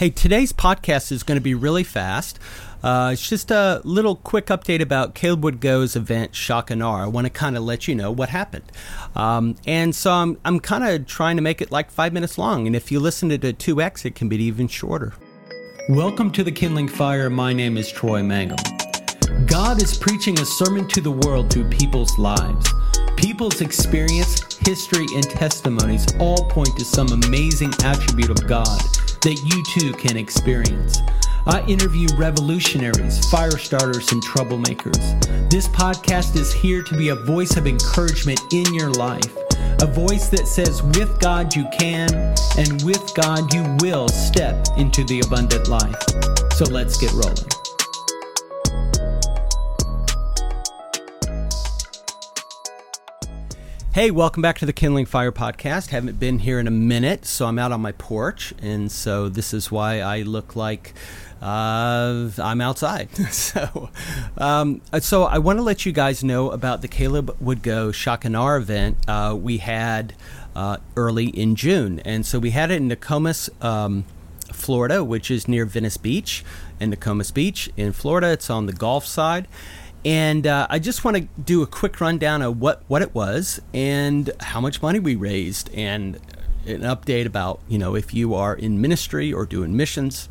Hey, today's podcast is going to be really fast. Uh, it's just a little quick update about Caleb Would Go's event, Shaka Gnar. I want to kind of let you know what happened. Um, and so I'm, I'm kind of trying to make it like five minutes long. And if you listen to the 2X, it can be even shorter. Welcome to the Kindling Fire. My name is Troy Mangum. God is preaching a sermon to the world through people's lives. People's experience, history, and testimonies all point to some amazing attribute of God that you too can experience. I interview revolutionaries, fire starters, and troublemakers. This podcast is here to be a voice of encouragement in your life. A voice that says, with God you can, and with God you will step into the abundant life. So let's get rolling. Hey, welcome back to the Kindling Fire podcast. Haven't been here in a minute, so I'm out on my porch, and so this is why I look like uh, I'm outside. so, um, so I want to let you guys know about the Caleb Would Go Awe event uh, we had uh, early in June, and so we had it in Nokomis. Um, Florida, which is near Venice Beach, and Nokomis Beach in Florida. It's on the Gulf side and uh, I just want to do a quick rundown of what, what it was and how much money we raised, and an update about you know if you are in ministry or doing missions,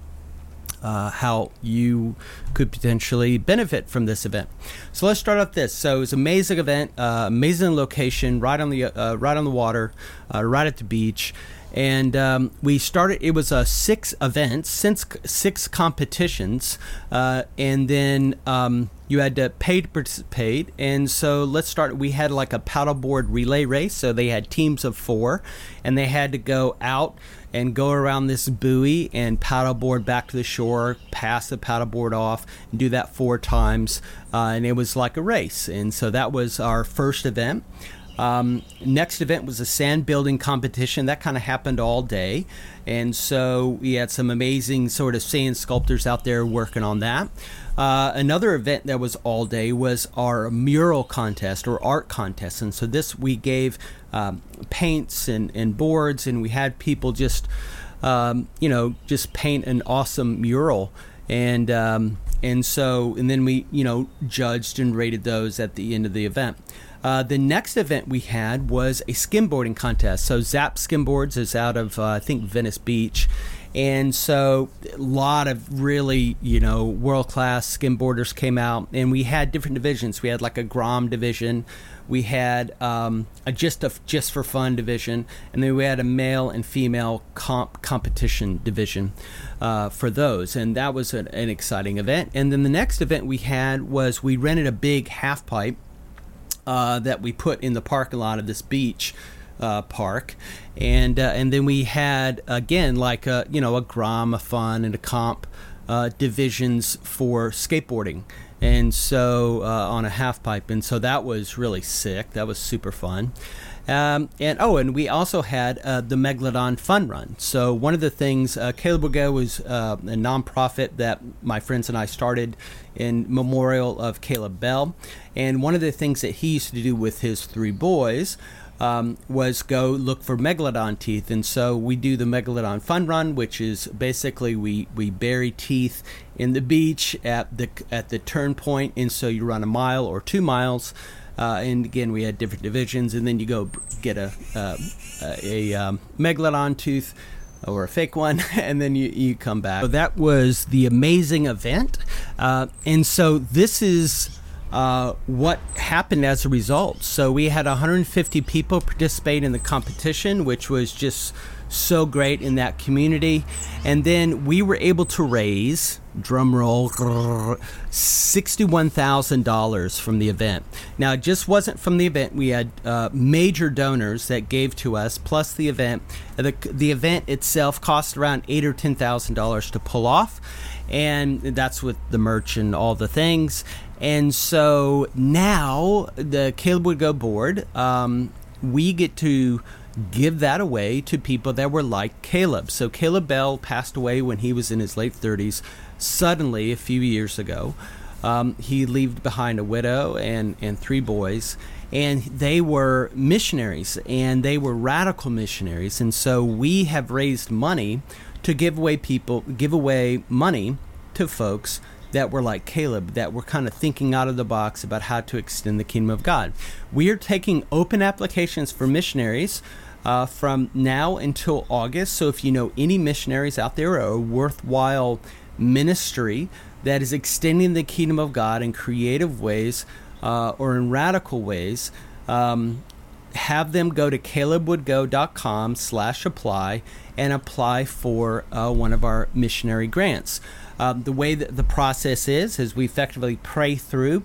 uh, how you could potentially benefit from this event. So let's start off this. So it's an amazing event, uh, amazing location, right on the uh, right on the water, uh, right at the beach and um, we started. It was a six events, six six competitions, uh, and then um, you had to pay to participate. And so let's start. We had like a paddleboard relay race. So they had teams of four, and they had to go out and go around this buoy and paddleboard back to the shore, pass the paddleboard off, and do that four times. Uh, and it was like a race. And so that was our first event. Um, next event was a sand building competition that kind of happened all day, and so we had some amazing sort of sand sculptors out there working on that. Uh, another event that was all day was our mural contest or art contest, and so this we gave um, paints and, and boards, and we had people just um, you know just paint an awesome mural and um, and so and then we you know judged and rated those at the end of the event. Uh, the next event we had was a skimboarding contest. So Zap Skimboards is out of uh, I think Venice Beach, and so a lot of really you know world class skimboarders came out, and we had different divisions. We had like a Grom division, we had um, a just a just for fun division, and then we had a male and female comp competition division uh, for those, and that was an, an exciting event. And then the next event we had was we rented a big half pipe uh, that we put in the parking lot of this beach uh, park, and uh, and then we had again like a you know a Grom, a Fun, and a Comp uh, divisions for skateboarding, and so uh, on a half pipe, and so that was really sick. That was super fun. Um, and oh, and we also had uh, the Megalodon Fun Run. So one of the things, uh, Caleb Go was uh, a nonprofit that my friends and I started in memorial of Caleb Bell. And one of the things that he used to do with his three boys um, was go look for megalodon teeth, and so we do the megalodon fun run, which is basically we we bury teeth in the beach at the at the turn point, and so you run a mile or two miles. Uh, and again, we had different divisions, and then you go get a uh, a, um, megalodon tooth or a fake one, and then you, you come back. So that was the amazing event, uh, and so this is. Uh, what happened as a result? So we had 150 people participate in the competition, which was just so great in that community. And then we were able to raise, drum roll, $61,000 from the event. Now, it just wasn't from the event. We had uh, major donors that gave to us, plus the event. The, the event itself cost around eight or $10,000 to pull off. And that's with the merch and all the things. And so now the Caleb Would Go board, um, we get to give that away to people that were like Caleb. So Caleb Bell passed away when he was in his late 30s. Suddenly, a few years ago, um, he left behind a widow and, and three boys, and they were missionaries, and they were radical missionaries. And so we have raised money to give away people, give away money to folks that were like Caleb, that were kind of thinking out of the box about how to extend the kingdom of God. We are taking open applications for missionaries. Uh, from now until August. So, if you know any missionaries out there or a worthwhile ministry that is extending the kingdom of God in creative ways uh, or in radical ways, um, have them go to calebwouldgo.com slash apply and apply for uh, one of our missionary grants. Um, the way that the process is is we effectively pray through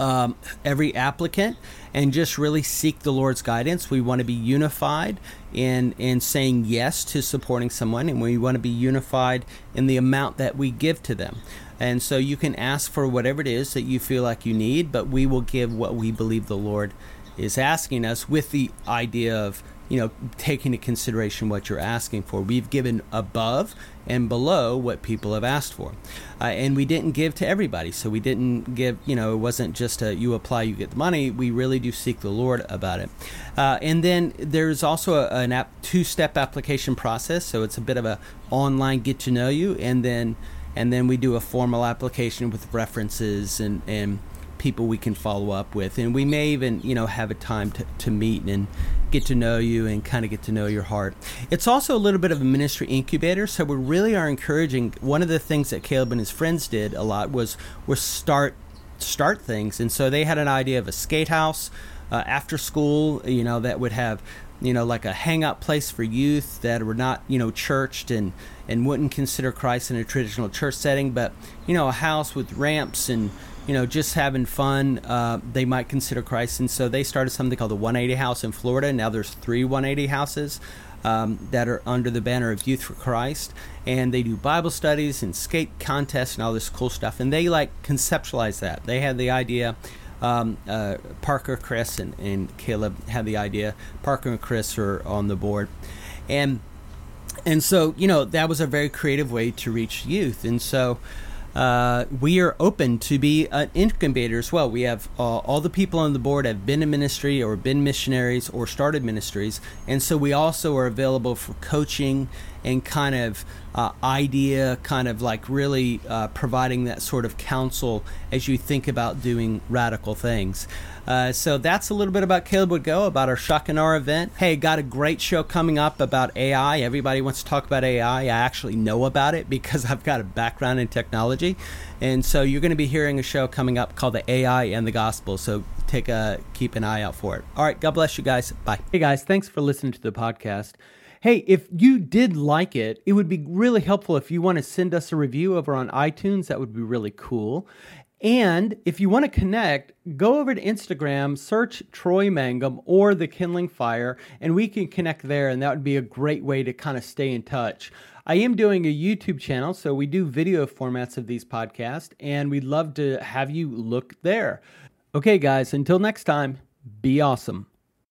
um, every applicant and just really seek the Lord's guidance. We want to be unified in in saying yes to supporting someone, and we want to be unified in the amount that we give to them. And so you can ask for whatever it is that you feel like you need, but we will give what we believe the Lord is asking us with the idea of you know taking into consideration what you're asking for. We've given above and below what people have asked for. Uh, and we didn't give to everybody. So we didn't give you know it wasn't just a you apply you get the money. We really do seek the lord about it. Uh, and then there's also a, an app two-step application process. So it's a bit of a online get to know you. And then and then we do a formal application with references and and people we can follow up with. And we may even you know have a time to, to meet and get to know you and kind of get to know your heart. It's also a little bit of a ministry incubator so we really are encouraging one of the things that caleb and his friends did a lot was was start start things. And so they had an idea of a skate house uh, after school you know that would have you know like a hangout place for youth that were not you know churched and and wouldn't consider christ in a traditional church setting but you know a house with ramps and you know, just having fun, uh, they might consider Christ. And so they started something called the 180 House in Florida. Now there's three 180 houses um, that are under the banner of Youth for Christ. And they do Bible studies and skate contests and all this cool stuff. And they like conceptualize that. They had the idea. Um, uh, Parker, Chris, and, and Caleb had the idea. Parker and Chris are on the board. And and so, you know, that was a very creative way to reach youth. And so, uh, we are open to be an incubator as well. We have uh, all the people on the board have been in ministry or been missionaries or started ministries, and so we also are available for coaching and kind of uh, idea, kind of like really uh, providing that sort of counsel as you think about doing radical things. Uh, so that's a little bit about Caleb Would Go, about our Shaka Gnar event. Hey, got a great show coming up about AI. Everybody wants to talk about AI. I actually know about it because I've got a background in technology. And so you're going to be hearing a show coming up called the AI and the Gospel. So take a keep an eye out for it. All right, God bless you guys. Bye. Hey guys, thanks for listening to the podcast. Hey, if you did like it, it would be really helpful if you want to send us a review over on iTunes. That would be really cool. And if you want to connect, go over to Instagram, search Troy Mangum or The Kindling Fire, and we can connect there. And that would be a great way to kind of stay in touch. I am doing a YouTube channel, so we do video formats of these podcasts, and we'd love to have you look there. Okay, guys, until next time, be awesome.